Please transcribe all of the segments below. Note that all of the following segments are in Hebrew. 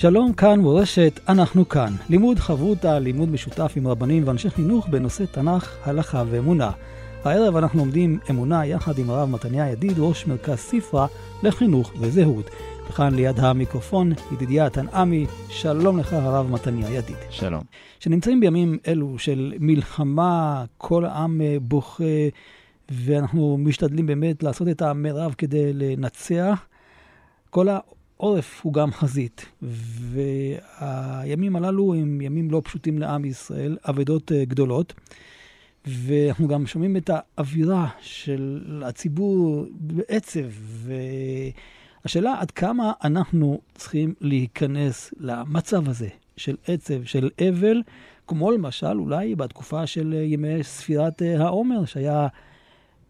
שלום, כאן מורשת, אנחנו כאן. לימוד חברותא, לימוד משותף עם רבנים ואנשי חינוך בנושא תנ"ך, הלכה ואמונה. הערב אנחנו עומדים אמונה יחד עם הרב מתניה ידיד, ראש מרכז ספרא לחינוך וזהות. וכאן ליד המיקרופון, ידידיה תנעמי, שלום לך הרב מתניה ידיד. שלום. שנמצאים בימים אלו של מלחמה, כל העם בוכה, ואנחנו משתדלים באמת לעשות את המרב כדי לנצח. כל העורף הוא גם חזית, והימים הללו הם ימים לא פשוטים לעם ישראל, אבדות אה, גדולות, ואנחנו גם שומעים את האווירה של הציבור בעצב, והשאלה עד כמה אנחנו צריכים להיכנס למצב הזה של עצב, של אבל, כמו למשל אולי בתקופה של ימי ספירת אה, העומר, שהיה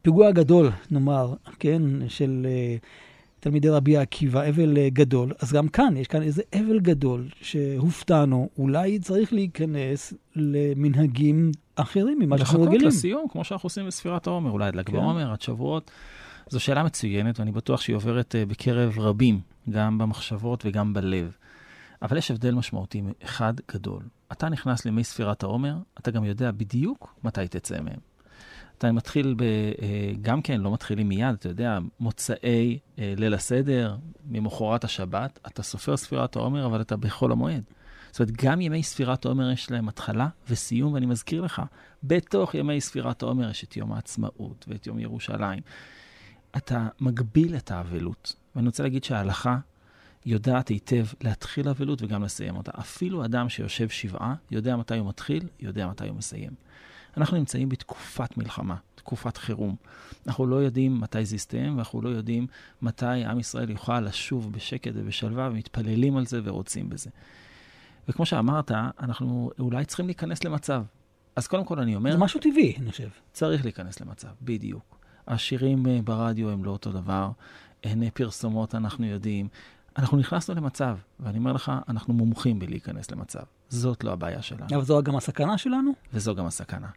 פיגוע גדול, נאמר, כן, של... אה, תלמידי רבי עקיבא, אבל אה, גדול. אז גם כאן, יש כאן איזה אבל גדול שהופתענו, אולי צריך להיכנס למנהגים אחרים ממה שאנחנו רגילים. לחכות לסיום, כמו שאנחנו עושים בספירת העומר, אולי עד ל"ג בעומר, כן. עד שבועות. זו שאלה מצוינת, ואני בטוח שהיא עוברת אה, בקרב רבים, גם במחשבות וגם בלב. אבל יש הבדל משמעותי אחד גדול. אתה נכנס לימי ספירת העומר, אתה גם יודע בדיוק מתי תצא מהם. אתה מתחיל ב... אה, גם כן, לא מתחילים מיד, אתה יודע, מוצאי אה, ליל הסדר, ממחרת השבת, אתה סופר ספירת העומר, אבל אתה בחול המועד. זאת אומרת, גם ימי ספירת העומר יש להם התחלה וסיום, ואני מזכיר לך, בתוך ימי ספירת העומר יש את יום העצמאות ואת יום ירושלים. אתה מגביל את האבלות. ואני רוצה להגיד שההלכה יודעת היטב להתחיל אבלות וגם לסיים אותה. אפילו אדם שיושב שבעה, יודע מתי הוא מתחיל, יודע מתי הוא מסיים. אנחנו נמצאים בתקופת מלחמה, תקופת חירום. אנחנו לא יודעים מתי זה יסתיים, ואנחנו לא יודעים מתי עם ישראל יוכל לשוב בשקט ובשלווה, ומתפללים על זה ורוצים בזה. וכמו שאמרת, אנחנו אולי צריכים להיכנס למצב. אז קודם כל אני אומר... זה משהו טבעי, אני חושב. צריך להיכנס למצב, בדיוק. השירים אה, ברדיו הם לא אותו דבר, אין אה, פרסומות, אנחנו יודעים. אנחנו נכנסנו למצב, ואני אומר לך, אנחנו מומחים בלהיכנס למצב. זאת לא הבעיה שלנו. אבל זו גם הסכנה שלנו? וזו גם הסכנה.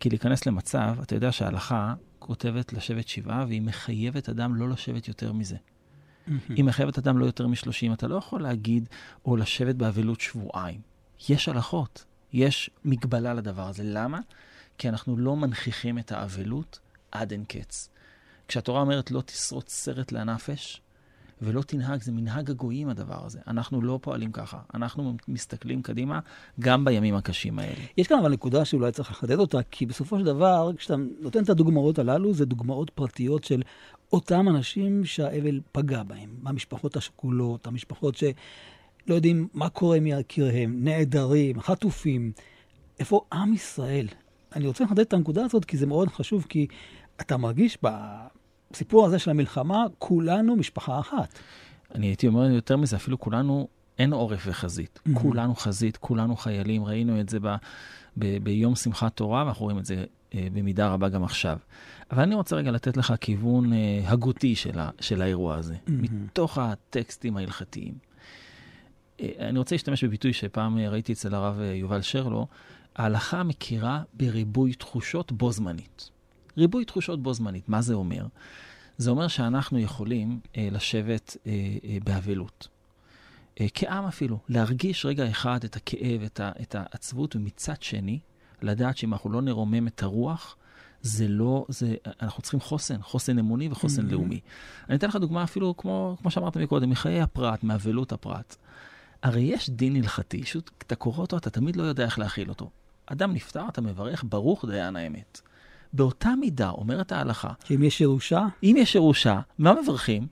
כי להיכנס למצב, אתה יודע שההלכה כותבת לשבת שבעה, והיא מחייבת אדם לא לשבת יותר מזה. היא מחייבת אדם לא יותר משלושים. אתה לא יכול להגיד, או לשבת באבלות שבועיים. יש הלכות, יש מגבלה לדבר הזה. למה? כי אנחנו לא מנכיחים את האבלות עד אין קץ. כשהתורה אומרת לא תשרוט סרט לנפש, ולא תנהג, זה מנהג הגויים הדבר הזה. אנחנו לא פועלים ככה, אנחנו מסתכלים קדימה גם בימים הקשים האלה. יש כאן אבל נקודה שאולי צריך לחדד אותה, כי בסופו של דבר, כשאתה נותן את הדוגמאות הללו, זה דוגמאות פרטיות של אותם אנשים שהאבל פגע בהם, המשפחות השכולות, המשפחות שלא יודעים מה קורה עם יקיריהם, נעדרים, חטופים. איפה עם ישראל? אני רוצה לחדד את הנקודה הזאת, כי זה מאוד חשוב, כי אתה מרגיש ב... בסיפור הזה של המלחמה, כולנו משפחה אחת. אני הייתי אומר יותר מזה, אפילו כולנו, אין עורף וחזית. Mm-hmm. כולנו חזית, כולנו חיילים, ראינו את זה ב, ב, ביום שמחת תורה, ואנחנו רואים את זה אה, במידה רבה גם עכשיו. אבל אני רוצה רגע לתת לך כיוון אה, הגותי של, ה, של האירוע הזה, mm-hmm. מתוך הטקסטים ההלכתיים. אה, אני רוצה להשתמש בביטוי שפעם אה, ראיתי אצל הרב אה, יובל שרלו, ההלכה מכירה בריבוי תחושות בו זמנית. ריבוי תחושות בו זמנית. מה זה אומר? זה אומר שאנחנו יכולים אה, לשבת אה, אה, באבלות. אה, כעם אפילו, להרגיש רגע אחד את הכאב, את, ה, את העצבות, ומצד שני, לדעת שאם אנחנו לא נרומם את הרוח, זה לא, זה, אנחנו צריכים חוסן, חוסן אמוני וחוסן mm-hmm. לאומי. אני אתן לך דוגמה אפילו, כמו, כמו שאמרת מקודם, מחיי הפרט, מאבלות הפרט. הרי יש דין הלכתי, פשוט אתה קורא אותו, אתה תמיד לא יודע איך להכיל אותו. אדם נפטר, אתה מברך, ברוך דיין האמת. באותה מידה, אומרת ההלכה, שאם יש ירושה? אם יש ירושה, מה מברכים?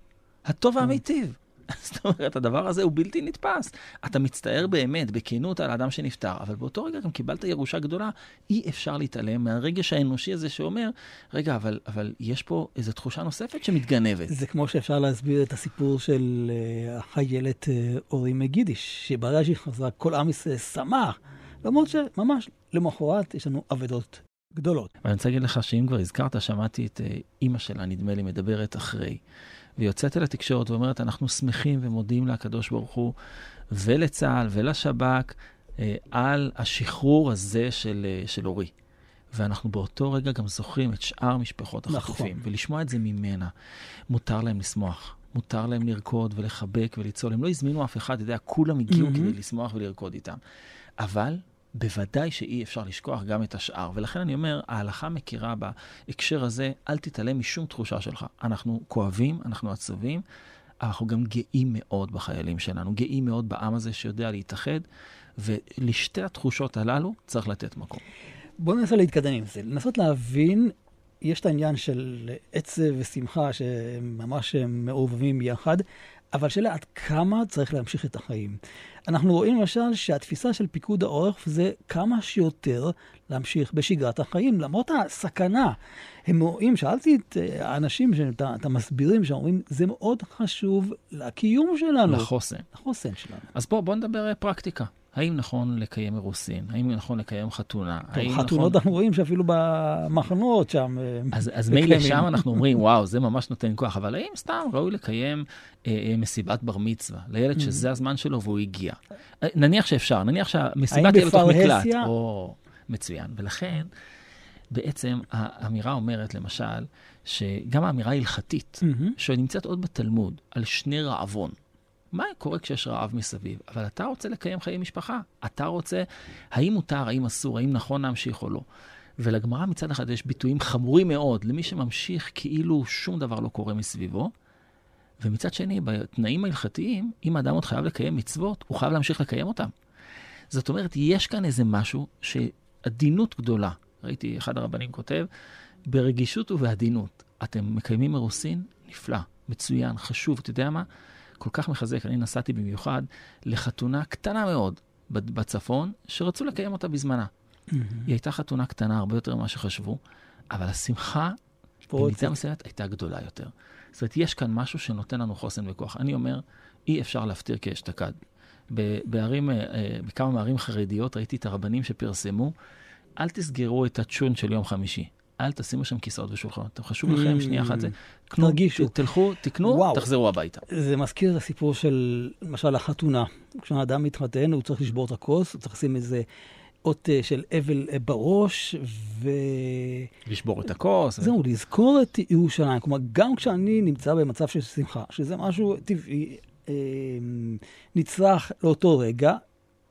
הטוב כן. והמיטיב. זאת אומרת, הדבר הזה הוא בלתי נתפס. אתה מצטער באמת, בכנות, על האדם שנפטר, אבל באותו רגע גם קיבלת ירושה גדולה. אי אפשר להתעלם מהרגש האנושי הזה שאומר, רגע, אבל, אבל יש פה איזו תחושה נוספת שמתגנבת. זה כמו שאפשר להסביר את הסיפור של uh, החיילת uh, אורי מגידיש, שברגע שהיא חזרה, כל עם ישראל שמח, למרות שממש למחרת יש לנו אבדות גדולות. ואני רוצה להגיד לך שאם כבר הזכרת, שמעתי את uh, אימא שלה, נדמה לי, מדברת אחרי. והיא יוצאת אל התקשורת ואומרת, אנחנו שמחים ומודים לקדוש ברוך הוא ולצה"ל ולשב"כ אה, על השחרור הזה של, אה, של אורי. ואנחנו באותו רגע גם זוכרים את שאר משפחות החטופים. נכון. ולשמוע את זה ממנה, מותר להם לשמוח. מותר להם לרקוד ולחבק ולצעול. הם לא הזמינו אף אחד, אתה יודע, כולם הגיעו mm-hmm. כדי לשמוח ולרקוד איתם. אבל בוודאי שאי אפשר לשכוח גם את השאר. ולכן אני אומר, ההלכה מכירה בהקשר הזה, אל תתעלם משום תחושה שלך. אנחנו כואבים, אנחנו עצובים, אנחנו גם גאים מאוד בחיילים שלנו, גאים מאוד בעם הזה שיודע להתאחד, ולשתי התחושות הללו צריך לתת מקום. בואו ננסה להתקדם עם זה, לנסות להבין, יש את העניין של עצב ושמחה שממש מעורבבים יחד, אבל שאלה עד כמה צריך להמשיך את החיים. אנחנו רואים למשל שהתפיסה של פיקוד העורף זה כמה שיותר להמשיך בשגרת החיים, למרות הסכנה. הם רואים, שאלתי את אה, האנשים, את המסבירים, שאומרים, זה מאוד חשוב לקיום שלנו. לחוסן. לחוסן שלנו. אז בואו בוא נדבר אה, פרקטיקה. האם נכון לקיים אירוסין? האם נכון לקיים חתונה? טוב, חתונות נכון... אנחנו רואים שאפילו במחנות שם... אה, אז, אז מילא שם אנחנו אומרים, וואו, זה ממש נותן כוח, אבל האם סתם ראוי לקיים אה, אה, מסיבת בר מצווה לילד mm-hmm. שזה הזמן שלו והוא הגיע? אה, נניח שאפשר, נניח שהמסיבה תהיה בתוך מקלט. או, מצוין. ולכן, בעצם האמירה אומרת, למשל, שגם האמירה ההלכתית, mm-hmm. שנמצאת עוד בתלמוד, על שני רעבון. מה קורה כשיש רעב מסביב? אבל אתה רוצה לקיים חיי משפחה. אתה רוצה, האם מותר, האם אסור, האם נכון להמשיך או לא. ולגמרא מצד אחד יש ביטויים חמורים מאוד למי שממשיך כאילו שום דבר לא קורה מסביבו. ומצד שני, בתנאים ההלכתיים, אם האדם עוד חייב לקיים מצוות, הוא חייב להמשיך לקיים אותם. זאת אומרת, יש כאן איזה משהו שעדינות גדולה. ראיתי, אחד הרבנים כותב, ברגישות ובעדינות. אתם מקיימים אירוסין? נפלא, מצוין, חשוב. אתה יודע מה? כל כך מחזק. אני נסעתי במיוחד לחתונה קטנה מאוד בצפון, שרצו לקיים אותה בזמנה. Mm-hmm. היא הייתה חתונה קטנה הרבה יותר ממה שחשבו, אבל השמחה במידה מסוימת הייתה גדולה יותר. זאת אומרת, יש כאן משהו שנותן לנו חוסן וכוח. אני אומר, אי אפשר להפטיר כאשתקד. בערים, אה, אה, בכמה מערים חרדיות ראיתי את הרבנים שפרסמו, אל תסגרו את הצ'ון של יום חמישי. אל תשימו שם כיסאות ושולחנות. חשוב לכם mm. שנייה אחת זה. קנו, תרגישו. תלכו, תקנו, תחזרו הביתה. זה מזכיר את הסיפור של, למשל, החתונה. כשאדם מתחתן, הוא צריך לשבור את הכוס, הוא צריך לשים איזה אות אה, של אבל אה, בראש, ו... לשבור את הכוס. זהו, לזכור את ירושלים. כלומר, גם כשאני נמצא במצב של שמחה, שזה משהו טבעי, אה, נצרך לאותו רגע,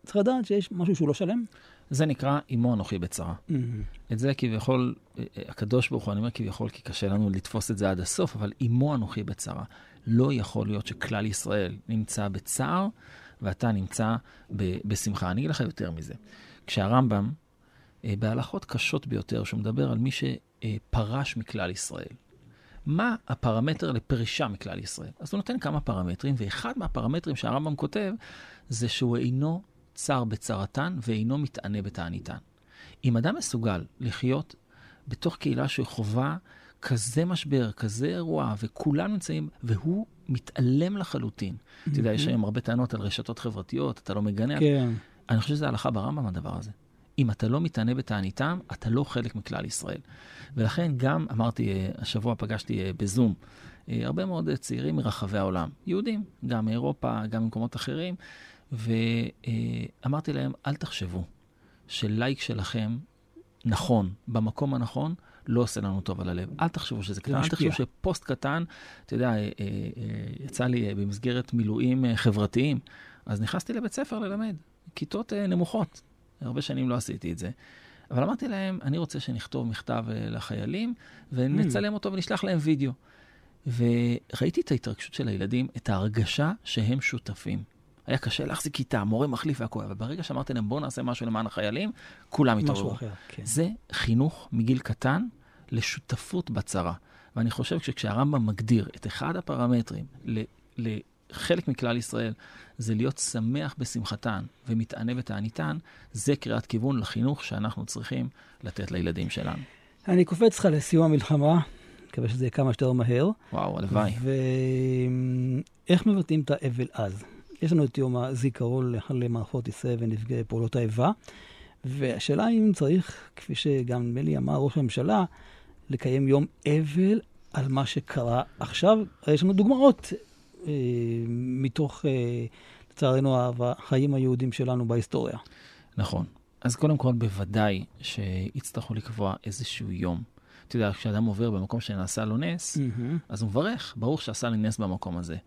צריך לדעת שיש משהו שהוא לא שלם. זה נקרא אמו אנוכי בצרה. Mm-hmm. את זה כביכול, אה, אה, הקדוש ברוך הוא, אני אומר כביכול כי קשה לנו לתפוס את זה עד הסוף, אבל אמו אנוכי בצרה. לא יכול להיות שכלל ישראל נמצא בצער ואתה נמצא ב- בשמחה. אני אגיד לך יותר מזה. כשהרמב"ם, אה, בהלכות קשות ביותר, שהוא מדבר על מי שפרש מכלל ישראל, מה הפרמטר לפרישה מכלל ישראל? אז הוא נותן כמה פרמטרים, ואחד מהפרמטרים שהרמב"ם כותב, זה שהוא אינו צר בצרתן ואינו מתענה בתעניתן. אם אדם מסוגל לחיות בתוך קהילה שחווה כזה משבר, כזה אירוע, וכולם נמצאים, והוא מתעלם לחלוטין. אתה יודע, יש היום הרבה טענות על רשתות חברתיות, אתה לא מגנה. כן. אני חושב שזה הלכה ברמב"ם, הדבר הזה. אם אתה לא מתענה בתעניתם, אתה לא חלק מכלל ישראל. ולכן גם, אמרתי, אה, השבוע פגשתי אה, בזום הרבה מאוד צעירים מרחבי העולם, יהודים, גם מאירופה, גם ממקומות אחרים, ואמרתי להם, אל תחשבו שלייק שלכם נכון, במקום הנכון, לא עושה לנו טוב על הלב. אל תחשבו שזה קטן, אל תחשבו שפוסט קטן, אתה יודע, אה, אה, יצא לי במסגרת מילואים אה, חברתיים, אז נכנסתי לבית ספר ללמד, כיתות נמוכות. הרבה שנים לא עשיתי את זה. אבל אמרתי להם, אני רוצה שנכתוב מכתב לחיילים, ונצלם אותו ונשלח להם וידאו. וראיתי את ההתרגשות של הילדים, את ההרגשה שהם שותפים. היה קשה להחזיק כיתה, מורה מחליף והכול, אבל ברגע שאמרתי להם, בואו נעשה משהו למען החיילים, כולם התעוררו. כן. זה חינוך מגיל קטן לשותפות בצרה. ואני חושב שכשהרמב"ם מגדיר את אחד הפרמטרים חלק מכלל ישראל זה להיות שמח בשמחתן ומתענה בתעניתן, זה קריאת כיוון לחינוך שאנחנו צריכים לתת לילדים שלנו. אני קופץ לך לסיום המלחמה, מקווה שזה יהיה כמה שיותר מהר. וואו, הלוואי. ואיך מבטאים את האבל אז? יש לנו את יום הזיכרון למערכות ישראל ונפגעי פעולות האיבה, והשאלה אם צריך, כפי שגם נדמה לי אמר ראש הממשלה, לקיים יום אבל על מה שקרה עכשיו. יש לנו דוגמאות אה, מתוך, אה, לצערנו, החיים היהודים שלנו בהיסטוריה. נכון. אז קודם כל, בוודאי שיצטרכו לקבוע איזשהו יום. אתה יודע, כשאדם עובר במקום שנעשה לו נס, mm-hmm. אז הוא מברך, ברור שעשה לי נס במקום הזה.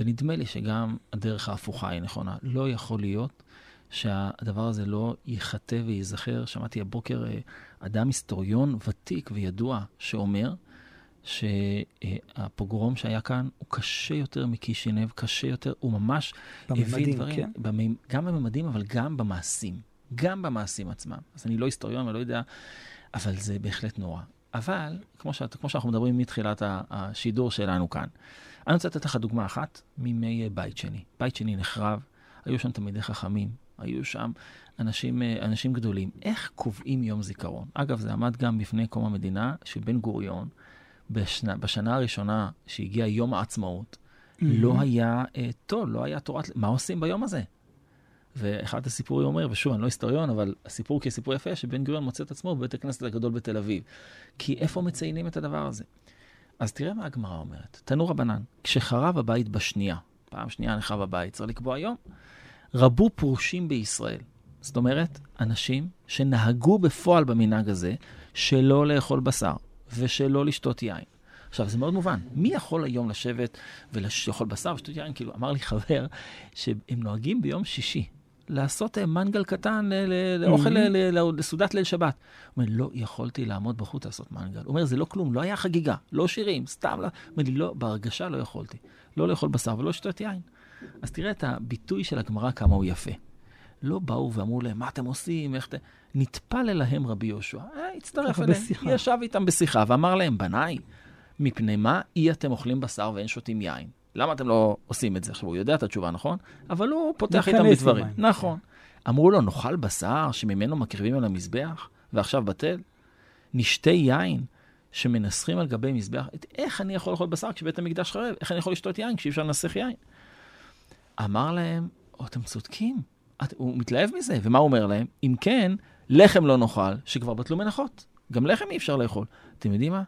ונדמה לי שגם הדרך ההפוכה היא נכונה. לא יכול להיות שהדבר הזה לא ייחטא וייזכר. שמעתי הבוקר אה, אדם היסטוריון ותיק וידוע שאומר שהפוגרום שהיה כאן הוא קשה יותר מקישינב, קשה יותר, הוא ממש בממדים, הביא דברים, כן. בממ, גם בממדים, אבל גם במעשים. גם במעשים עצמם. אז אני לא היסטוריון ואני לא יודע, אבל זה בהחלט נורא. אבל, כמו, שאת, כמו שאנחנו מדברים מתחילת השידור שלנו כאן, אני רוצה לתת לך דוגמה אחת מימי בית שני. בית שני נחרב, היו שם תלמידי חכמים, היו שם אנשים, אנשים גדולים. איך קובעים יום זיכרון? אגב, זה עמד גם בפני קום המדינה של בן גוריון, בשנה, בשנה הראשונה שהגיע יום העצמאות, mm-hmm. לא היה אה, טוב, לא היה תורת... מה עושים ביום הזה? ואחד הסיפורים אומר, ושוב, אני לא היסטוריון, אבל הסיפור כסיפור יפה, שבן גוריון מוצא את עצמו בבית הכנסת הגדול בתל אביב. כי איפה מציינים את הדבר הזה? אז תראה מה הגמרא אומרת. תנו רבנן, כשחרב הבית בשנייה, פעם שנייה נחרב הבית, צריך לקבוע יום, רבו פרושים בישראל. זאת אומרת, אנשים שנהגו בפועל במנהג הזה שלא לאכול בשר ושלא לשתות יין. עכשיו, זה מאוד מובן. מי יכול היום לשבת ולאכול בשר ושתות יין? כאילו, אמר לי חבר שהם נוהגים ביום שישי לעשות אה, מנגל קטן לאוכל, לסעודת ליל שבת. הוא אומר, לא יכולתי לעמוד בחוץ לעשות מנגל. הוא אומר, זה לא כלום, לא היה חגיגה, לא שירים, סתם. לא. הוא אומר לי, לא, בהרגשה לא יכולתי. לא לאכול בשר ולא לשתות יין. אז תראה את הביטוי של הגמרא, כמה הוא יפה. לא באו ואמרו להם, מה אתם עושים, איך אתם... נטפל אליהם רבי יהושע, אה, הצטרף אליהם. ישב איתם בשיחה ואמר להם, בניי, מפני מה אי אתם אוכלים בשר ואין שותים יין? למה אתם לא עושים את זה? עכשיו, הוא יודע את התשובה, נכון? אבל הוא פותח איתם בדברים. נכון. אמרו לו, נאכל בשר שממנו מקריבים על המזבח, ועכשיו בטל? נשתה יין שמנסחים על גבי מזבח? איך אני יכול לאכול בשר כשבית המקדש חרב? איך אני יכול לשתות יין כשאי אפשר לנסח יין? אמר להם, או, אתם צודקים. את, הוא מתלהב מזה, ומה הוא אומר להם? אם כן, לחם לא נאכל, שכבר בטלו מנחות. גם לחם אי אפשר לאכול. אתם יודעים מה?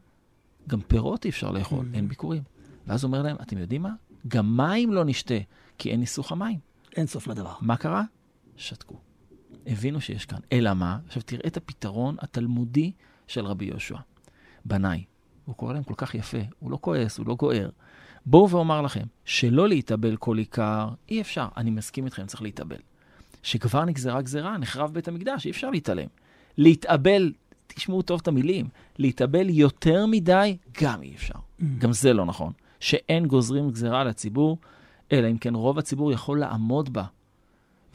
גם פירות אי אפשר לאכול, mm-hmm. אין ביקורים. ואז הוא אומר להם, אתם יודעים מה? גם מים לא נשתה, כי אין ניסוך המים. אין סוף לדבר. מה קרה? שתקו. הבינו שיש כאן. אלא מה? עכשיו תראה את הפתרון התלמודי של רבי יהושע. בניי, הוא קורא להם כל כך יפה, הוא לא כועס, הוא לא גוער. בואו ואומר לכם, שלא להתאבל כל עיקר, אי אפשר. אני מסכים איתכם, צריך להתאבל. שכבר נגזרה גזרה, נחרב בית המקדש, אי אפשר להתעלם. להתאבל, תשמעו טוב את המילים, להתאבל יותר מדי, גם אי אפשר. Mm. גם זה לא נכון. שאין גוזרים גזרה לציבור, אלא אם כן רוב הציבור יכול לעמוד בה.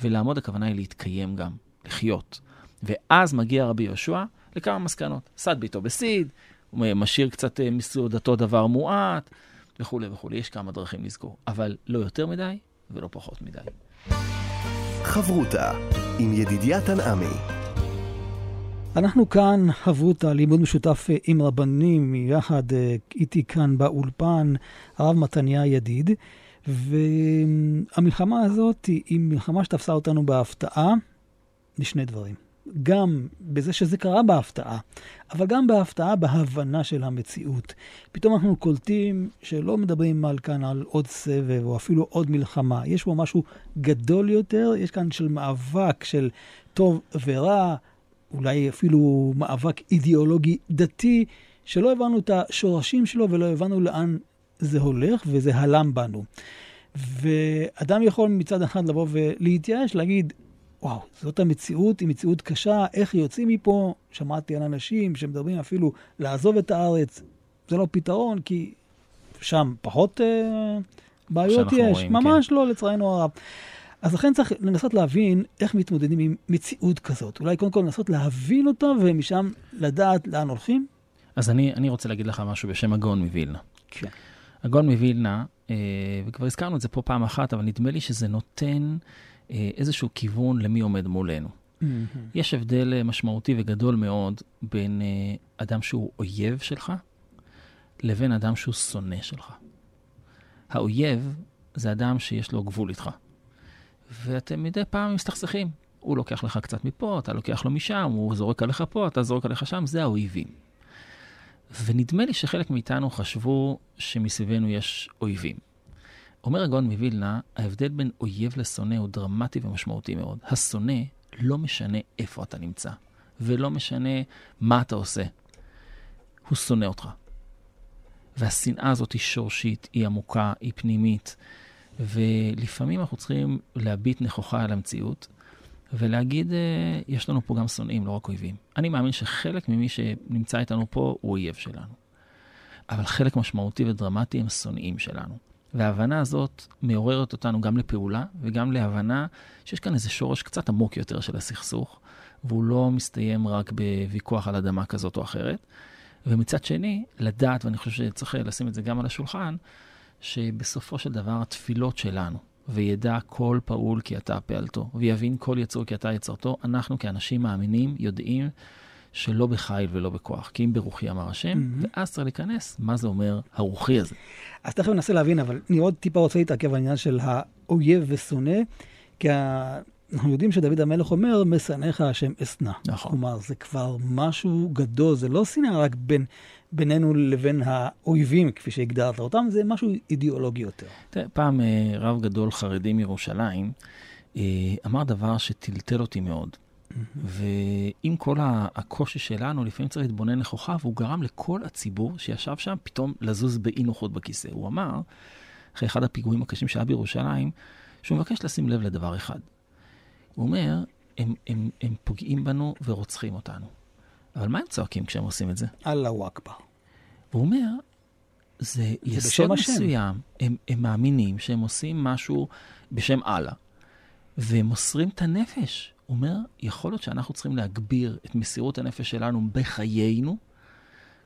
ולעמוד הכוונה היא להתקיים גם, לחיות. ואז מגיע רבי יהושע לכמה מסקנות. סד ביתו בסיד, הוא משאיר קצת אה, מסעודתו דבר מועט, וכולי וכולי. יש כמה דרכים לזכור, אבל לא יותר מדי ולא פחות מדי. חברותה עם ידידיה תנעמי. אנחנו כאן, חברותה, לימוד משותף אה, עם רבנים, יחד אה, איתי כאן באולפן, הרב מתניה ידיד. והמלחמה הזאת היא מלחמה שתפסה אותנו בהפתעה לשני דברים. גם בזה שזה קרה בהפתעה, אבל גם בהפתעה בהבנה של המציאות. פתאום אנחנו קולטים שלא מדברים על כאן על עוד סבב או אפילו עוד מלחמה. יש פה משהו גדול יותר, יש כאן של מאבק של טוב ורע, אולי אפילו מאבק אידיאולוגי דתי, שלא הבנו את השורשים שלו ולא הבנו לאן זה הולך וזה הלם בנו. ואדם יכול מצד אחד לבוא ולהתייאש, להגיד, וואו, זאת המציאות, היא מציאות קשה, איך יוצאים מפה? שמעתי על אנשים שמדברים אפילו לעזוב את הארץ. זה לא פתרון, כי שם פחות אה, בעיות יש. רואים, ממש כן. לא, לצערנו הרב. אז לכן צריך לנסות להבין איך מתמודדים עם מציאות כזאת. אולי קודם כל לנסות להבין אותה, ומשם לדעת לאן הולכים. אז אני, אני רוצה להגיד לך משהו בשם הגאון מווילנה. כן. הגאון מווילנה, אה, וכבר הזכרנו את זה פה פעם אחת, אבל נדמה לי שזה נותן אה, איזשהו כיוון למי עומד מולנו. יש הבדל אה, משמעותי וגדול מאוד בין אה, אדם שהוא אויב שלך לבין אדם שהוא שונא שלך. האויב זה אדם שיש לו גבול איתך, ואתם מדי פעם מסתכסכים. הוא לוקח לך קצת מפה, אתה לוקח לו משם, הוא זורק עליך פה, אתה זורק עליך שם, זה האויבים. ונדמה לי שחלק מאיתנו חשבו שמסביבנו יש אויבים. אומר הגאון מווילנה, ההבדל בין אויב לשונא הוא דרמטי ומשמעותי מאוד. השונא לא משנה איפה אתה נמצא, ולא משנה מה אתה עושה. הוא שונא אותך. והשנאה הזאת היא שורשית, היא עמוקה, היא פנימית, ולפעמים אנחנו צריכים להביט נכוחה על המציאות, ולהגיד, אה, יש לנו פה גם שונאים, לא רק אויבים. אני מאמין שחלק ממי שנמצא איתנו פה הוא אויב שלנו. אבל חלק משמעותי ודרמטי הם שונאים שלנו. וההבנה הזאת מעוררת אותנו גם לפעולה וגם להבנה שיש כאן איזה שורש קצת עמוק יותר של הסכסוך, והוא לא מסתיים רק בוויכוח על אדמה כזאת או אחרת. ומצד שני, לדעת, ואני חושב שצריך לשים את זה גם על השולחן, שבסופו של דבר התפילות שלנו, וידע כל פעול כי אתה פעלתו, ויבין כל יצור כי אתה יצרתו, אנחנו כאנשים מאמינים יודעים שלא בחיל ולא בכוח, כי אם ברוחי אמר השם, mm-hmm. ואז צריך להיכנס, מה זה אומר הרוחי הזה. אז תכף ננסה להבין, אבל אני עוד טיפה רוצה להתעכב על העניין של האויב ושונא, כי אנחנו יודעים שדוד המלך אומר, משנאיך השם אשנא. נכון. כלומר, זה כבר משהו גדול, זה לא שנאה רק בין, בינינו לבין האויבים, כפי שהגדרת אותם, זה משהו אידיאולוגי יותר. תראה, פעם אה, רב גדול חרדי מירושלים אה, אמר דבר שטלטל אותי מאוד. ועם כל הקושי שלנו, לפעמים צריך להתבונן נכוחה, והוא גרם לכל הציבור שישב שם פתאום לזוז באי נוחות בכיסא. הוא אמר, אחרי אחד הפיגועים הקשים שהיה בירושלים, שהוא מבקש לשים לב לדבר אחד. הוא אומר, הם, הם, הם פוגעים בנו ורוצחים אותנו. אבל מה הם צועקים כשהם עושים את זה? אללהו אכבר. הוא אומר, זה יסוד מסוים, הם, הם מאמינים שהם עושים משהו בשם אללה, והם מוסרים את הנפש. הוא אומר, יכול להיות שאנחנו צריכים להגביר את מסירות הנפש שלנו בחיינו,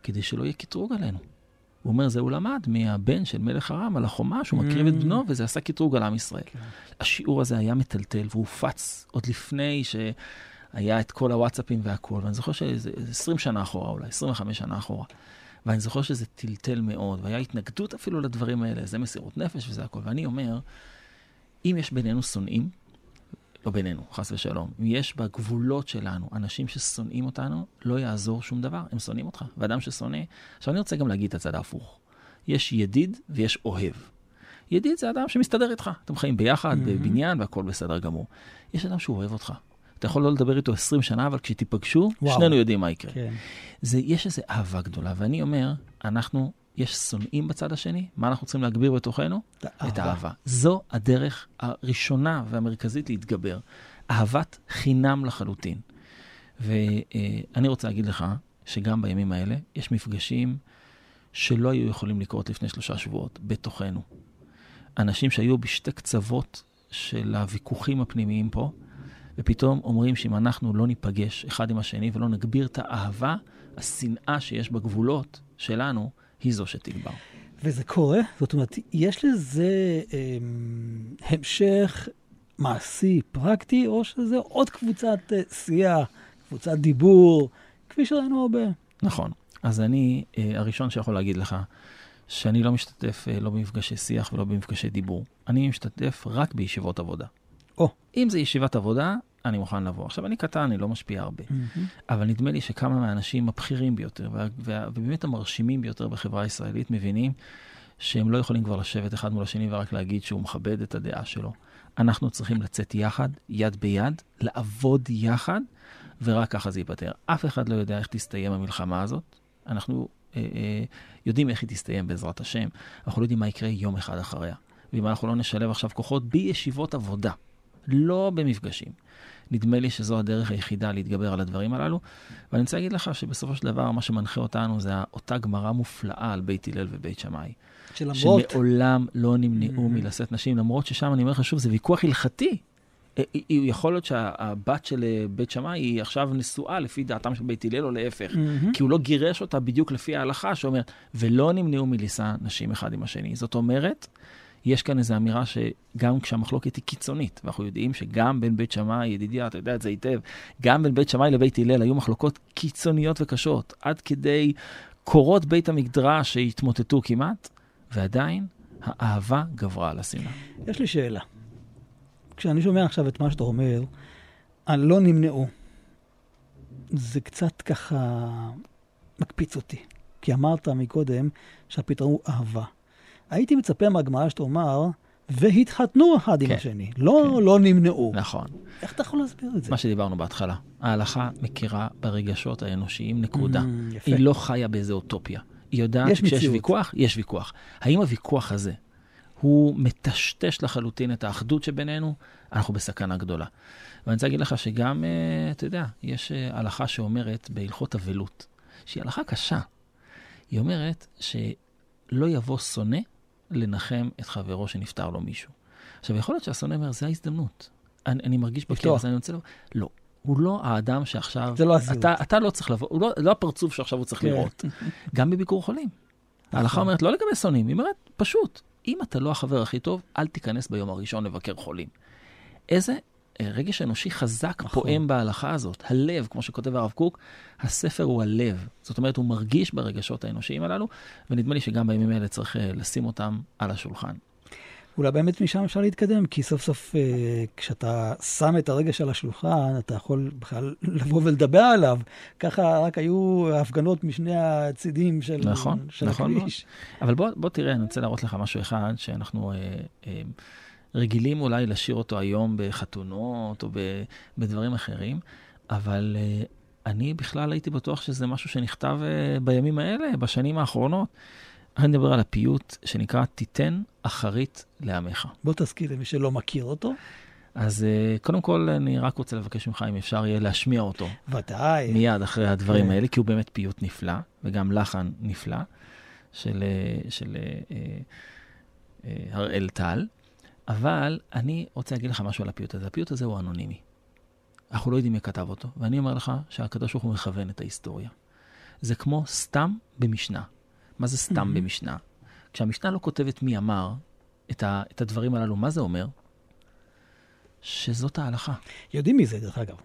כדי שלא יהיה קטרוג עלינו. הוא אומר, זה הוא למד מהבן של מלך ארם על החומה, שהוא מקריב את בנו, וזה עשה קטרוג על עם ישראל. כן. השיעור הזה היה מטלטל, והוא הופץ עוד לפני שהיה את כל הוואטסאפים והכול, ואני זוכר שזה 20 שנה אחורה אולי, 25 שנה אחורה. ואני זוכר שזה טלטל מאוד, והיה התנגדות אפילו לדברים האלה, זה מסירות נפש וזה הכול. ואני אומר, אם יש בינינו שונאים, לא בינינו, חס ושלום. אם יש בגבולות שלנו אנשים ששונאים אותנו, לא יעזור שום דבר, הם שונאים אותך. ואדם ששונא... עכשיו אני רוצה גם להגיד את הצד ההפוך. יש ידיד ויש אוהב. ידיד זה אדם שמסתדר איתך, אתם חיים ביחד, mm-hmm. בבניין והכל בסדר גמור. יש אדם שהוא אוהב אותך. אתה יכול לא לדבר איתו 20 שנה, אבל כשתיפגשו, שנינו יודעים מה יקרה. כן. זה, יש איזו אהבה גדולה, ואני אומר, אנחנו יש שונאים בצד השני, מה אנחנו צריכים להגביר בתוכנו? את האהבה. זו הדרך הראשונה והמרכזית להתגבר. אהבת חינם לחלוטין. ואני רוצה להגיד לך שגם בימים האלה יש מפגשים שלא היו יכולים לקרות לפני שלושה שבועות, בתוכנו. אנשים שהיו בשתי קצוות של הוויכוחים הפנימיים פה, ופתאום אומרים שאם אנחנו לא ניפגש אחד עם השני ולא נגביר את האהבה, השנאה שיש בגבולות שלנו, היא זו שתגבר. וזה קורה? זאת אומרת, יש לזה אה, המשך מעשי, פרקטי, או שזה עוד קבוצת אה, שיח, קבוצת דיבור, כפי שראינו הרבה? נכון. אז אני אה, הראשון שיכול להגיד לך שאני לא משתתף אה, לא במפגשי שיח ולא במפגשי דיבור. אני משתתף רק בישיבות עבודה. או. אם זה ישיבת עבודה, אני מוכן לבוא. עכשיו, אני קטן, אני לא משפיע הרבה, mm-hmm. אבל נדמה לי שכמה מהאנשים הבכירים ביותר, וה, וה, ובאמת המרשימים ביותר בחברה הישראלית, מבינים שהם לא יכולים כבר לשבת אחד מול השני ורק להגיד שהוא מכבד את הדעה שלו. אנחנו צריכים לצאת יחד, יד ביד, לעבוד יחד, ורק ככה זה ייפתר. אף אחד לא יודע איך תסתיים המלחמה הזאת. אנחנו אה, אה, יודעים איך היא תסתיים בעזרת השם, אנחנו לא יודעים מה יקרה יום אחד אחריה. ואם אנחנו לא נשלב עכשיו כוחות בישיבות עבודה, לא במפגשים. נדמה לי שזו הדרך היחידה להתגבר על הדברים הללו. ואני רוצה להגיד לך שבסופו של דבר, מה שמנחה אותנו זה אותה גמרא מופלאה על בית הלל ובית שמאי. שלמרות... שמעולם לא נמנעו mm-hmm. מלשאת נשים, למרות ששם אני אומר לך שוב, זה ויכוח הלכתי. אה, יכול להיות שהבת של אה, בית שמאי היא עכשיו נשואה לפי דעתם של בית הלל או להפך, מהמם. כי הוא לא גירש אותה בדיוק לפי ההלכה שאומרת, ולא נמנעו מלישא נשים אחד עם השני. זאת אומרת, יש כאן איזו אמירה שגם כשהמחלוקת היא קיצונית, ואנחנו יודעים שגם בין בית שמאי, ידידיה, אתה יודע את זה היטב, גם בין בית שמאי לבית הלל היו מחלוקות קיצוניות וקשות, עד כדי קורות בית המדרש שהתמוטטו כמעט, ועדיין האהבה גברה על השנאה. יש לי שאלה. כשאני שומע עכשיו את מה שאתה אומר, על לא נמנעו, זה קצת ככה מקפיץ אותי. כי אמרת מקודם שהפתרון הוא אהבה. הייתי מצפה מהגמרא שתאמר, והתחתנו אחד עם כן, השני. לא, כן. לא נמנעו. נכון. איך אתה יכול להסביר את זה? מה שדיברנו בהתחלה, ההלכה מכירה ברגשות האנושיים, נקודה. Mm, יפה. היא לא חיה באיזה אוטופיה. היא יודעת יש שיש. ויכוח, יש ויכוח. האם הוויכוח הזה, הוא מטשטש לחלוטין את האחדות שבינינו? אנחנו בסכנה גדולה. ואני רוצה להגיד לך שגם, אה, אתה יודע, יש אה, הלכה שאומרת בהלכות אבלות, שהיא הלכה קשה. היא אומרת שלא יבוא שונא לנחם את חברו שנפטר לו מישהו. עכשיו, יכול להיות שהשונא אומר, זה ההזדמנות. אני, אני מרגיש לפתוח. אז אני רוצה לבוא. לא, הוא לא האדם שעכשיו... זה לא הזהות. אתה, אתה לא צריך לבוא, הוא לא, לא הפרצוף שעכשיו הוא צריך כן. לראות. גם בביקור חולים. ההלכה אומרת, לא לגבי שונאים, היא אומרת, פשוט, אם אתה לא החבר הכי טוב, אל תיכנס ביום הראשון לבקר חולים. איזה רגש אנושי חזק נכון. פועם בהלכה הזאת. הלב, כמו שכותב הרב קוק, הספר הוא הלב. זאת אומרת, הוא מרגיש ברגשות האנושיים הללו, ונדמה לי שגם בימים האלה צריך אה, לשים אותם על השולחן. אולי באמת משם אפשר להתקדם, כי סוף סוף אה, כשאתה שם את הרגש על השולחן, אתה יכול בכלל לבוא ולדבר עליו. ככה רק היו הפגנות משני הצידים של, נכון, של נכון הכביש. אבל בוא, בוא תראה, אני רוצה להראות לך משהו אחד, שאנחנו אה, אה, רגילים אולי לשיר אותו היום בחתונות או ב, בדברים אחרים, אבל אה, אני בכלל הייתי בטוח שזה משהו שנכתב אה, בימים האלה, בשנים האחרונות. אני מדבר על הפיוט שנקרא תיתן אחרית לעמך. בוא תזכיר למי שלא מכיר אותו. אז אה, קודם כל, אני רק רוצה לבקש ממך אם אפשר יהיה להשמיע אותו ודאי. מיד אחרי הדברים כן. האלה, כי הוא באמת פיוט נפלא, וגם לחן נפלא, של, של אה, הראל טל. אבל אני רוצה להגיד לך משהו על הפיוט הזה. הפיוט הזה הוא אנונימי. אנחנו לא יודעים מי כתב אותו, ואני אומר לך שהקדוש ברוך הוא מכוון את ההיסטוריה. זה כמו סתם במשנה. מה זה סתם Mhm. במשנה? כשהמשנה לא כותבת מי אמר את, ה, את הדברים הללו, מה זה אומר? שזאת ההלכה. יודעים מי זה, דרך אגב.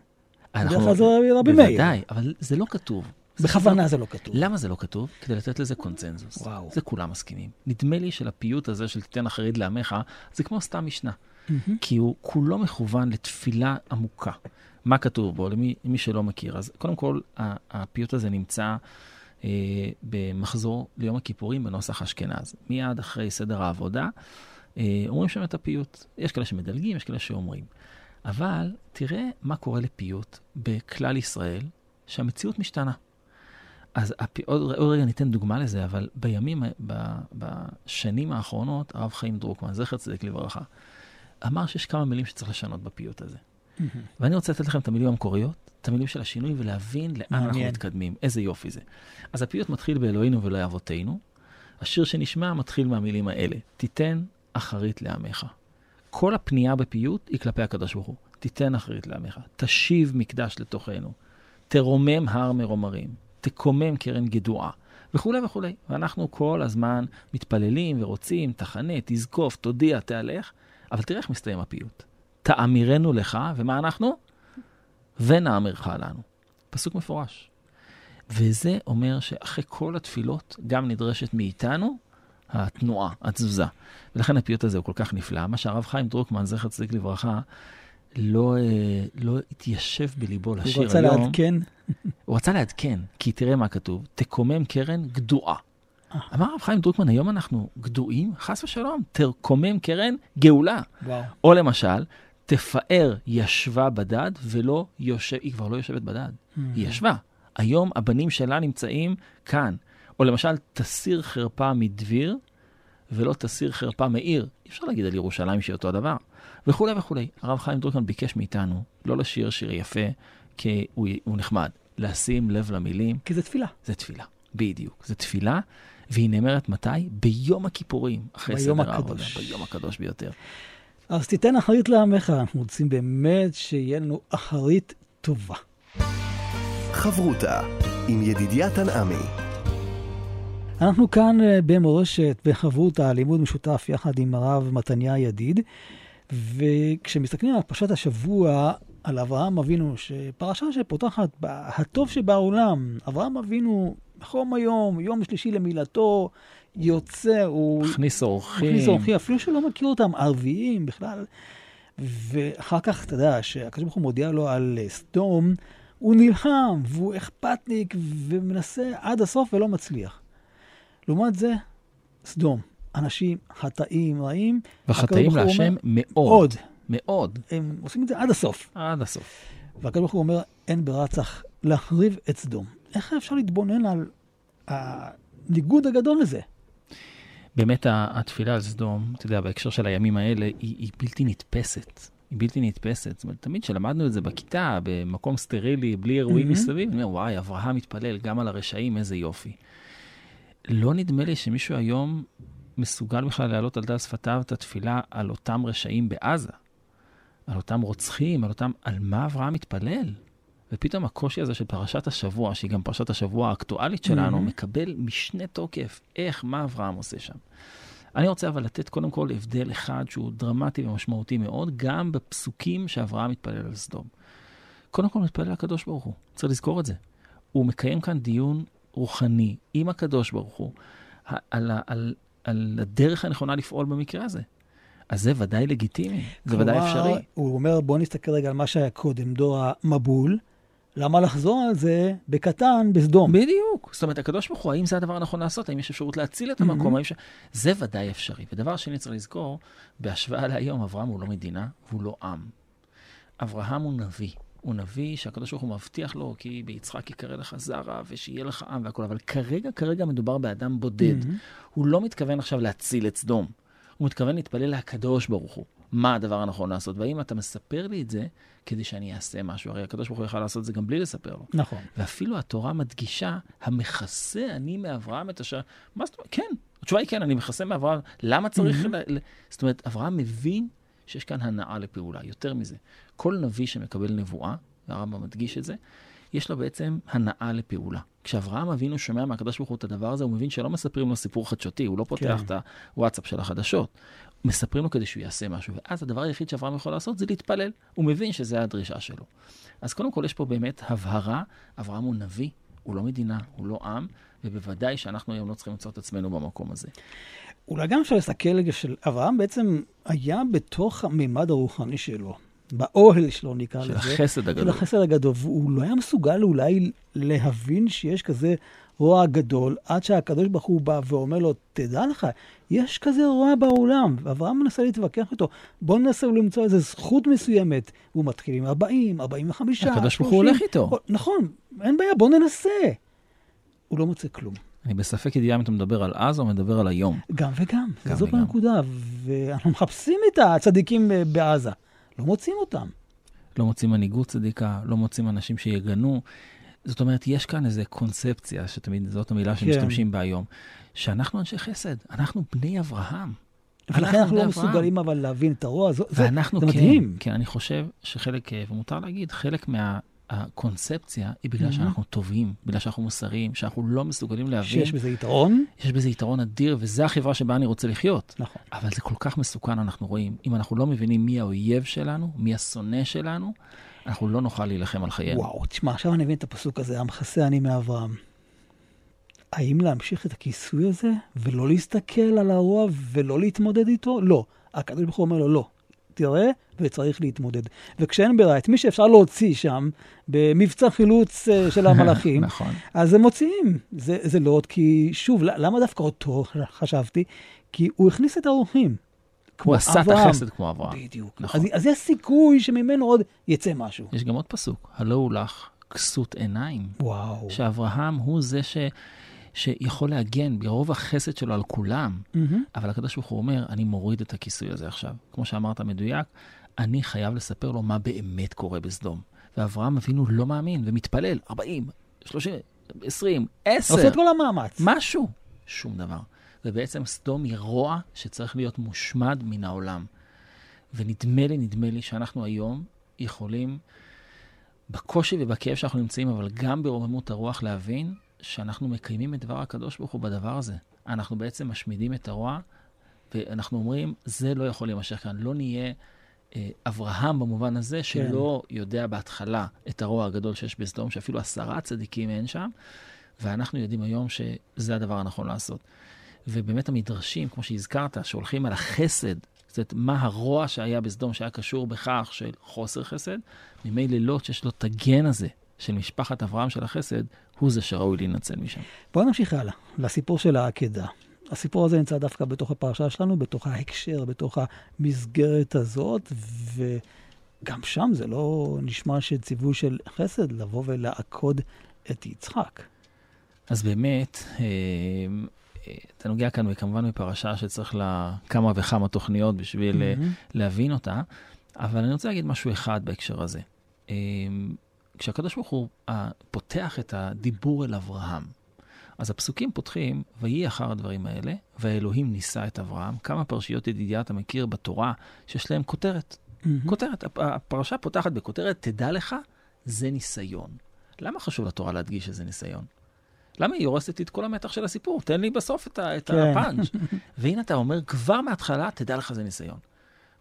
אנחנו- בדרך כלל זה רבי מאיר. בוודאי, אבל זה לא כתוב. בכוונה זה לא כתוב. למה זה לא כתוב? כדי לתת לזה קונצנזוס. וואו. זה כולם מסכימים. נדמה לי שלפיוט הזה של תיתן אחרית לעמך, זה כמו סתם משנה. מהמם. כי הוא כולו מכוון לתפילה עמוקה. מה כתוב בו, למי, למי שלא מכיר? אז קודם כל, הפיוט הזה נמצא אה, במחזור ליום הכיפורים בנוסח אשכנז. מיד אחרי סדר העבודה, אה, אומרים שם את הפיוט. יש כאלה שמדלגים, יש כאלה שאומרים. אבל תראה מה קורה לפיוט בכלל ישראל, שהמציאות משתנה. אז הפי... עוד, עוד רגע ניתן דוגמה לזה, אבל בימים, ב, בשנים האחרונות, הרב חיים דרוקמן, זכר צדיק לברכה, אמר שיש כמה מילים שצריך לשנות בפיוט הזה. מהמם. ואני רוצה לתת לכם את המילים המקוריות, את המילים של השינוי, ולהבין לאן אנחנו מעניין. מתקדמים. איזה יופי זה. אז הפיוט מתחיל באלוהינו ולא אבותינו. השיר שנשמע מתחיל מהמילים האלה, תיתן אחרית לעמך. כל הפנייה בפיוט היא כלפי הקדוש ברוך הוא. תיתן אחרית לעמך, תשיב מקדש לתוכנו, תרומם הר מרומרים, תקומם קרן גדועה, וכולי וכולי. ואנחנו כל הזמן מתפללים ורוצים, תחנה, תזקוף, תודיע, תהלך, אבל תראה איך מסתיים הפיוט. תאמירנו לך, ומה אנחנו? ונאמרך לנו. פסוק מפורש. וזה אומר שאחרי כל התפילות גם נדרשת מאיתנו התנועה, התזוזה. ולכן הפיוט הזה הוא כל כך נפלא. מה שהרב חיים דרוקמן, זכר צדיק לברכה, לא, אה, לא התיישב בליבו לשיר הוא רצה היום. לעדכן. הוא רצה לעדכן, כי תראה מה כתוב, תקומם קרן גדועה. אמר הרב חיים דרוקמן, היום אנחנו גדועים? חס ושלום, תקומם קרן גאולה. וואו. או למשל, תפאר ישבה בדד ולא יושב, היא כבר לא יושבת בדד, היא ישבה. היום הבנים שלה נמצאים כאן. או למשל, תסיר חרפה מדביר ולא תסיר חרפה מעיר. אי אפשר להגיד על ירושלים שהיא אותו הדבר. וכולי וכולי. הרב חיים דרוקמן ביקש מאיתנו לא לשיר שיר יפה, כי הוא, הוא נחמד. לשים לב למילים, כי זה תפילה. זה תפילה. בדיוק. זה תפילה, והיא נאמרת מתי? ביום הכיפורים, אחרי ביום סדר העבודה. הקדוש. ביום הקדוש ביותר. אז תיתן אחרית לעמך, אנחנו רוצים באמת שיהיה לנו אחרית טובה. חברותה עם ידידיה תנעמי. אנחנו כאן אה, במורשת, בחברותה, לימוד משותף יחד עם הרב מתניה ידיד, וכשמסתכלים על פרשת השבוע, על אברהם אבינו, שפרשה שפותחת הטוב שבעולם, אברהם אבינו, בחום היום, יום שלישי למילתו, יוצא, הוא... מכניס אורחים. מכניס אורחים, אפילו שלא מכיר אותם, ערביים בכלל. ואחר כך, אתה יודע, שהקדוש ברוך הוא מודיע לו על סדום, הוא נלחם, והוא אכפתניק, ומנסה עד הסוף ולא מצליח. לעומת זה, סדום, אנשים חטאים, רעים. וחטאים להשם מאוד. מאוד. הם עושים את זה עד הסוף. עד הסוף. והקדוש ברוך הוא אומר, אין ברירה, צריך להחריב את סדום. איך אפשר להתבונן על הניגוד הגדול הזה? באמת התפילה על סדום, אתה יודע, בהקשר של הימים האלה, היא, היא בלתי נתפסת. היא בלתי נתפסת. זאת אומרת, תמיד כשלמדנו את זה בכיתה, במקום סטרילי, בלי אירועים mm-hmm. מסביב, אני אומר, וואי, אברהם מתפלל גם על הרשעים, איזה יופי. לא נדמה לי שמישהו היום מסוגל בכלל להעלות על דל שפתיו את התפילה על אותם רשעים בעזה, על אותם רוצחים, על אותם... על מה אברהם מתפלל? ופתאום הקושי הזה של פרשת השבוע, שהיא גם פרשת השבוע האקטואלית שלנו, mm-hmm. מקבל משנה תוקף. איך, מה אברהם עושה שם? אני רוצה אבל לתת קודם כל הבדל אחד שהוא דרמטי ומשמעותי מאוד, גם בפסוקים שאברהם מתפלל על סדום. קודם כל מתפלל לקדוש ברוך הוא, צריך לזכור את זה. הוא מקיים כאן דיון רוחני עם הקדוש ברוך הוא, על, על, על, על הדרך הנכונה לפעול במקרה הזה. אז זה ודאי לגיטימי, זה ודאי אפשרי. הוא אומר, בוא נסתכל רגע על מה שהיה קודם, דור המבול. למה לחזור על זה בקטן, בסדום? בדיוק. זאת אומרת, הקדוש ברוך הוא, האם זה הדבר הנכון לעשות? האם יש אפשרות להציל את המקום? Mm-hmm. ש... זה ודאי אפשרי. ודבר שני צריך לזכור, בהשוואה להיום, אברהם הוא לא מדינה והוא לא עם. אברהם הוא נביא. הוא נביא שהקדוש ברוך הוא מבטיח לו, כי ביצחק יקרא לך זרע, ושיהיה לך עם והכול. אבל כרגע, כרגע מדובר באדם בודד. Mm-hmm. הוא לא מתכוון עכשיו להציל את סדום. הוא מתכוון להתפלל לקדוש ברוך הוא. מה הדבר הנכון לעשות? והאם אתה מספר לי את זה כדי שאני אעשה משהו? הרי הקדוש ברוך הוא יכול לעשות את זה גם בלי לספר לו. נכון. ואפילו התורה מדגישה, המכסה אני מאברהם את אשר... מה זאת אומרת? כן, התשובה היא כן, אני מכסה מאברהם. למה צריך... Mm-hmm. ל... זאת אומרת, אברהם מבין שיש כאן הנאה לפעולה. יותר מזה, כל נביא שמקבל נבואה, והרמב"ם מדגיש את זה, יש לו בעצם הנאה לפעולה. כשאברהם אבינו שומע מהקדוש ברוך הוא את הדבר הזה, הוא מבין שלא מספרים לו סיפור חדשותי, הוא לא פותח כן. את הוואטסאפ של החדשות. מספרים לו כדי שהוא יעשה משהו, ואז הדבר היחיד שאברהם יכול לעשות זה להתפלל. הוא מבין שזה הדרישה שלו. אז קודם כל יש פה באמת הבהרה, אברהם הוא נביא, הוא לא מדינה, הוא לא עם, ובוודאי שאנחנו היום לא צריכים למצוא את עצמנו במקום הזה. אולי גם אפשר להסתכל רגע של אברהם בעצם היה בתוך המימד הרוחני שלו. באוהל שלו נקרא לזה. של החסד הגדול. של החסד הגדול. והוא לא היה מסוגל אולי להבין שיש כזה רוע גדול, עד שהקדוש ברוך הוא בא ואומר לו, תדע לך, יש כזה רוע בעולם. ואברהם מנסה להתווכח איתו, בוא ננסה למצוא איזו זכות מסוימת. והוא מתחיל עם 40, 45, הקדוש ברוך הוא הולך איתו. נכון, אין בעיה, בוא ננסה. הוא לא מוצא כלום. אני בספק ידיעה אם אתה מדבר על אז או מדבר על היום. גם וגם, גם זאת הנקודה. ואנחנו מחפשים את הצדיקים אה, בעזה. לא מוצאים אותם. לא מוצאים מנהיגות צדיקה, לא מוצאים אנשים שיגנו. זאת אומרת, יש כאן איזו קונספציה, שתמיד זאת המילה שמשתמשים כן. בה היום, שאנחנו אנשי חסד, אנחנו בני אברהם. ולכן אנחנו לא מסוגלים אבל להבין את הרוע, זה, ואנחנו זה כן, מדהים. כן, אני חושב שחלק, אה, ומותר להגיד, חלק מה... הקונספציה היא בגלל mm-hmm. שאנחנו טובים, בגלל שאנחנו מוסריים, שאנחנו לא מסוגלים להבין. שיש בזה יתרון? יש בזה יתרון אדיר, וזו החברה שבה אני רוצה לחיות. נכון. אבל זה כל כך מסוכן, אנחנו רואים. אם אנחנו לא מבינים מי האויב שלנו, מי השונא שלנו, אנחנו לא נוכל להילחם על חיינו. וואו, תשמע, עכשיו אני מבין את הפסוק הזה, המכסה אני מאברהם. האם להמשיך את הכיסוי הזה, ולא להסתכל על הרוע ולא להתמודד איתו? לא. הקדוש ברוך הוא אומר לו, לא. תראה, וצריך להתמודד. וכשאין ברירה, את מי שאפשר להוציא שם, במבצע חילוץ uh, של המלאכים, נכון. אז הם מוציאים. זה, זה לא עוד כי, שוב, למה דווקא אותו חשבתי? כי הוא הכניס את האורחים. הוא עשה את החסד כמו אברהם. בדיוק. נכון. אז, אז יש סיכוי שממנו עוד יצא משהו. יש גם עוד פסוק, הלא הוא לך כסות עיניים. וואו. שאברהם הוא זה ש... שיכול להגן ברוב החסד שלו על כולם, mm-hmm. אבל הקדוש ברוך הוא אומר, אני מוריד את הכיסוי הזה עכשיו. כמו שאמרת מדויק, אני חייב לספר לו מה באמת קורה בסדום. ואברהם אבינו לא מאמין ומתפלל, 40, 30, 20, 10. עושה את כל המאמץ. משהו. שום דבר. ובעצם סדום היא רוע שצריך להיות מושמד מן העולם. ונדמה לי, נדמה לי שאנחנו היום יכולים, בקושי ובכאב שאנחנו נמצאים, אבל גם ברוממות הרוח, להבין שאנחנו מקיימים את דבר הקדוש ברוך הוא בדבר הזה. אנחנו בעצם משמידים את הרוע, ואנחנו אומרים, זה לא יכול להימשך כאן. לא נהיה אה, אברהם במובן הזה, שלא כן. יודע בהתחלה את הרוע הגדול שיש בסדום, שאפילו עשרה צדיקים אין שם, ואנחנו יודעים היום שזה הדבר הנכון לעשות. ובאמת המדרשים, כמו שהזכרת, שהולכים על החסד, זאת אומרת, מה הרוע שהיה בסדום שהיה קשור בכך של חוסר חסד, מימי לילות שיש לו את הגן הזה של משפחת אברהם של החסד, הוא זה שראוי להינצל משם. בואו נמשיך הלאה, לסיפור של העקדה. הסיפור הזה נמצא דווקא בתוך הפרשה שלנו, בתוך ההקשר, בתוך המסגרת הזאת, וגם שם זה לא נשמע שציווי של חסד לבוא ולעקוד את יצחק. אז באמת, אה, אה, אתה נוגע כאן וכמובן בפרשה שצריך לה כמה וכמה תוכניות בשביל mm-hmm. להבין אותה, אבל אני רוצה להגיד משהו אחד בהקשר הזה. כשהקדוש ברוך הוא פותח את הדיבור אל אברהם, אז הפסוקים פותחים, ויהי אחר הדברים האלה, והאלוהים נישא את אברהם. כמה פרשיות ידידיה אתה מכיר בתורה שיש להם כותרת? Mm-hmm. כותרת. הפרשה פותחת בכותרת, תדע לך, זה ניסיון. למה חשוב לתורה להדגיש שזה ניסיון? למה היא הורסת לי את כל המתח של הסיפור? תן לי בסוף את, ה- את כן. הפאנץ'. והנה אתה אומר, כבר מההתחלה, תדע לך זה ניסיון.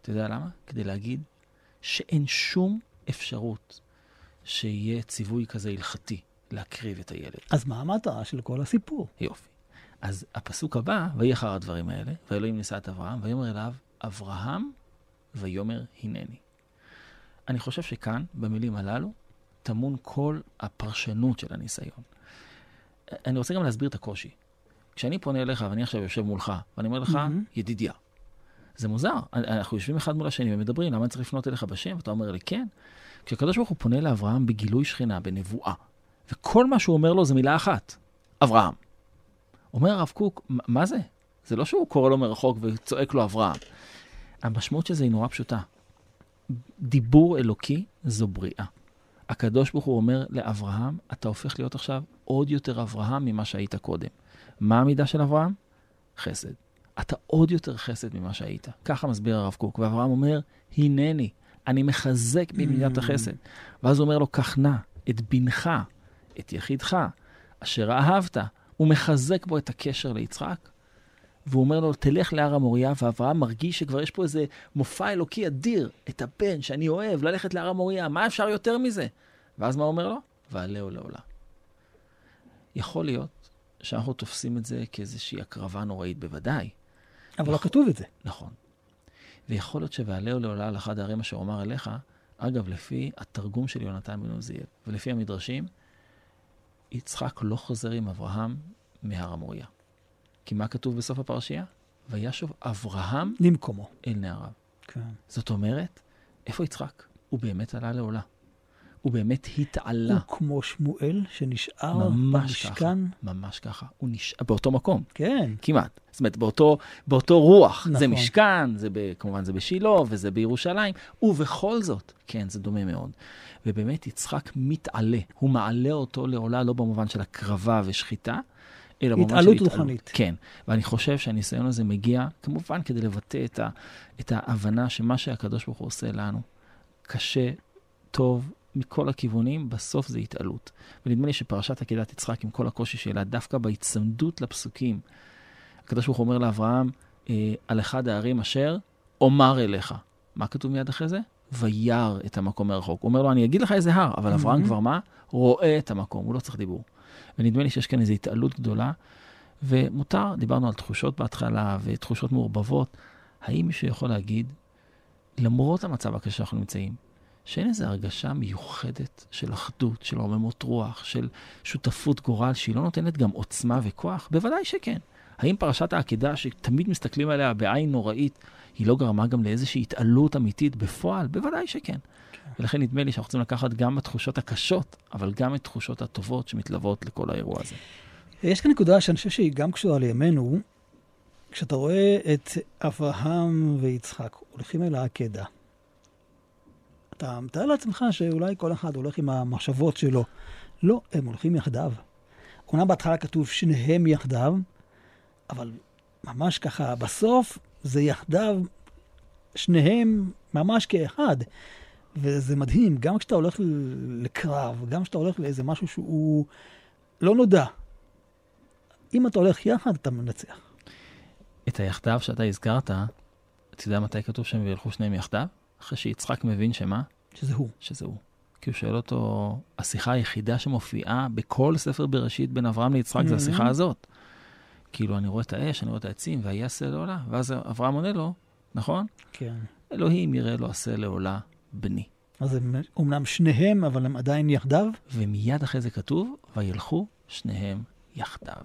אתה יודע למה? כדי להגיד שאין שום אפשרות שיהיה ציווי כזה הלכתי להקריב את הילד. אז מה המטרה של כל הסיפור? יופי. אז הפסוק הבא, ויהי אחר הדברים האלה, ואלוהים נישא את אברהם, ויאמר אליו, אברהם, ויאמר הנני. אני חושב שכאן, במילים הללו, טמון כל הפרשנות של הניסיון. אני רוצה גם להסביר את הקושי. כשאני פונה אליך, ואני עכשיו יושב מולך, ואני אומר לך, mm-hmm. ידידיה, זה מוזר. אנחנו יושבים אחד מול השני ומדברים, למה אני צריך לפנות אליך בשם? ואתה אומר לי, כן. כשהקדוש ברוך הוא פונה לאברהם בגילוי שכינה, בנבואה, וכל מה שהוא אומר לו זה מילה אחת, אברהם. אומר הרב קוק, מה זה? זה לא שהוא קורא לו מרחוק וצועק לו אברהם. המשמעות של זה היא נורא פשוטה. דיבור אלוקי זו בריאה. הקדוש ברוך הוא אומר לאברהם, אתה הופך להיות עכשיו עוד יותר אברהם ממה שהיית קודם. מה המידה של אברהם? חסד. אתה עוד יותר חסד ממה שהיית. ככה מסביר הרב קוק. ואברהם אומר, הנני, אני מחזק במידת החסד. ואז הוא אומר לו, קח נא את בנך, את יחידך, אשר אהבת. הוא מחזק בו את הקשר ליצחק, והוא אומר לו, תלך להר המוריה, ואברהם מרגיש שכבר יש פה איזה מופע אלוקי אדיר, את הבן שאני אוהב, ללכת להר המוריה, מה אפשר יותר מזה? ואז מה הוא אומר לו? ועלהו לעולה. יכול להיות שאנחנו תופסים את זה כאיזושהי הקרבה נוראית, בוודאי. אבל לא כתוב את זה. נכון. ויכול להיות שוועלהו לעולה על אחד הערים אשר אומר אליך, אגב, לפי התרגום של יונתן בן עוזיאל, ולפי המדרשים, יצחק לא חוזר עם אברהם מהר המוריה. כי מה כתוב בסוף הפרשייה? וישוב אברהם למקומו. אל נעריו. כן. זאת אומרת, איפה יצחק? הוא באמת עלה לעולה. הוא באמת התעלה. הוא כמו שמואל שנשאר במשכן. ממש ככה. הוא נשאר באותו מקום. כן. כמעט. זאת אומרת, באותו, באותו רוח. נכון. זה משכן, זה ב, כמובן זה בשילה וזה בירושלים, ובכל זאת, כן, זה דומה מאוד. ובאמת יצחק מתעלה. הוא מעלה אותו לעולה לא במובן של הקרבה ושחיטה, אלא במובן של התעלות. התעלות רוחנית. כן, ואני חושב שהניסיון הזה מגיע, כמובן כדי לבטא את, ה, את ההבנה שמה שהקדוש ברוך הוא עושה לנו, קשה, טוב, מכל הכיוונים, בסוף זה התעלות. ונדמה לי שפרשת עקדת יצחק, עם כל הקושי שלה, דווקא בהיצמדות לפסוקים, הקדוש ברוך הוא אומר לאברהם, אה, על אחד הערים אשר אומר אליך. מה כתוב מיד אחרי זה? וירא את המקום מרחוק. הוא אומר לו, אני אגיד לך איזה הר, אבל אברהם כבר מה? רואה את המקום, הוא לא צריך דיבור. ונדמה לי שיש כאן איזו התעלות גדולה, ומותר, דיברנו על תחושות בהתחלה ותחושות מעורבבות, האם מישהו יכול להגיד, למרות המצב הקשה שאנחנו נמצאים, שאין איזו הרגשה מיוחדת של אחדות, של רוממות רוח, של שותפות גורל, שהיא לא נותנת גם עוצמה וכוח? בוודאי שכן. האם פרשת העקדה, שתמיד מסתכלים עליה בעין נוראית, היא לא גרמה גם לאיזושהי התעלות אמיתית בפועל? בוודאי שכן. כן. ולכן נדמה לי שאנחנו צריכים לקחת גם בתחושות הקשות, אבל גם את התחושות הטובות שמתלוות לכל האירוע הזה. יש כאן נקודה שאני חושב שהיא גם קשורה לימינו. כשאתה רואה את אברהם ויצחק הולכים אל העקדה, אתה מתאר לעצמך שאולי כל אחד הולך עם המחשבות שלו. לא, הם הולכים יחדיו. אומנם בהתחלה כתוב שניהם יחדיו, אבל ממש ככה, בסוף זה יחדיו שניהם ממש כאחד. וזה מדהים, גם כשאתה הולך לקרב, גם כשאתה הולך לאיזה משהו שהוא לא נודע, אם אתה הולך יחד, אתה מנצח. את היחדיו שאתה הזכרת, אתה יודע מתי כתוב שהם ילכו שניהם יחדיו? אחרי שיצחק מבין שמה? שזה הוא. שזה הוא. כי הוא שואל אותו, השיחה היחידה שמופיעה בכל ספר בראשית בין אברהם ליצחק mm-hmm. זה השיחה הזאת. כאילו, אני רואה את האש, אני רואה את העצים, ויהי עשה לעולה. ואז אברהם עונה לו, נכון? כן. אלוהים יראה לו עשה לעולה בני. אז הם אומנם שניהם, אבל הם עדיין יחדיו? ומיד אחרי זה כתוב, וילכו שניהם יחדיו.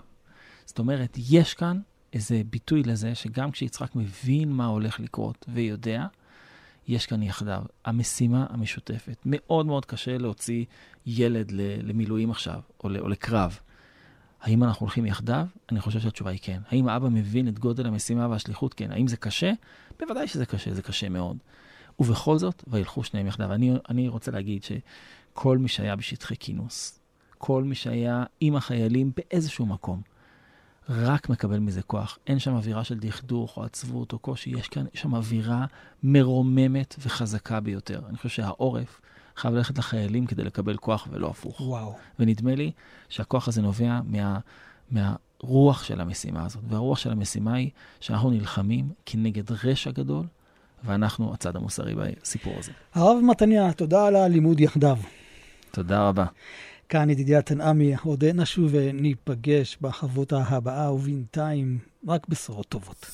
זאת אומרת, יש כאן איזה ביטוי לזה שגם כשיצחק מבין מה הולך לקרות ויודע, יש כאן יחדיו. המשימה המשותפת. מאוד מאוד קשה להוציא ילד למילואים עכשיו, או, או לקרב. האם אנחנו הולכים יחדיו? אני חושב שהתשובה היא כן. האם האבא מבין את גודל המשימה והשליחות? כן. האם זה קשה? בוודאי שזה קשה, זה קשה מאוד. ובכל זאת, וילכו שניהם יחדיו. אני, אני רוצה להגיד שכל מי שהיה בשטחי כינוס, כל מי שהיה עם החיילים באיזשהו מקום, רק מקבל מזה כוח. אין שם אווירה של דכדוך או עצבות או קושי, יש כאן, יש שם אווירה מרוממת וחזקה ביותר. אני חושב שהעורף חייב ללכת לחיילים כדי לקבל כוח ולא הפוך. וואו. ונדמה לי שהכוח הזה נובע מה, מהרוח של המשימה הזאת. והרוח של המשימה היא שאנחנו נלחמים כנגד רשע גדול, ואנחנו הצד המוסרי בסיפור הזה. הרב מתניה, תודה על הלימוד יחדיו. תודה רבה. כאן ידידיה תנעמי, עוד נשוב וניפגש בחברותה הבאה, ובינתיים רק בשורות טובות.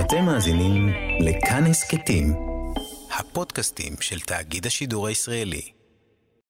אתם מאזינים לכאן הסכתים, הפודקאסטים של תאגיד השידור הישראלי.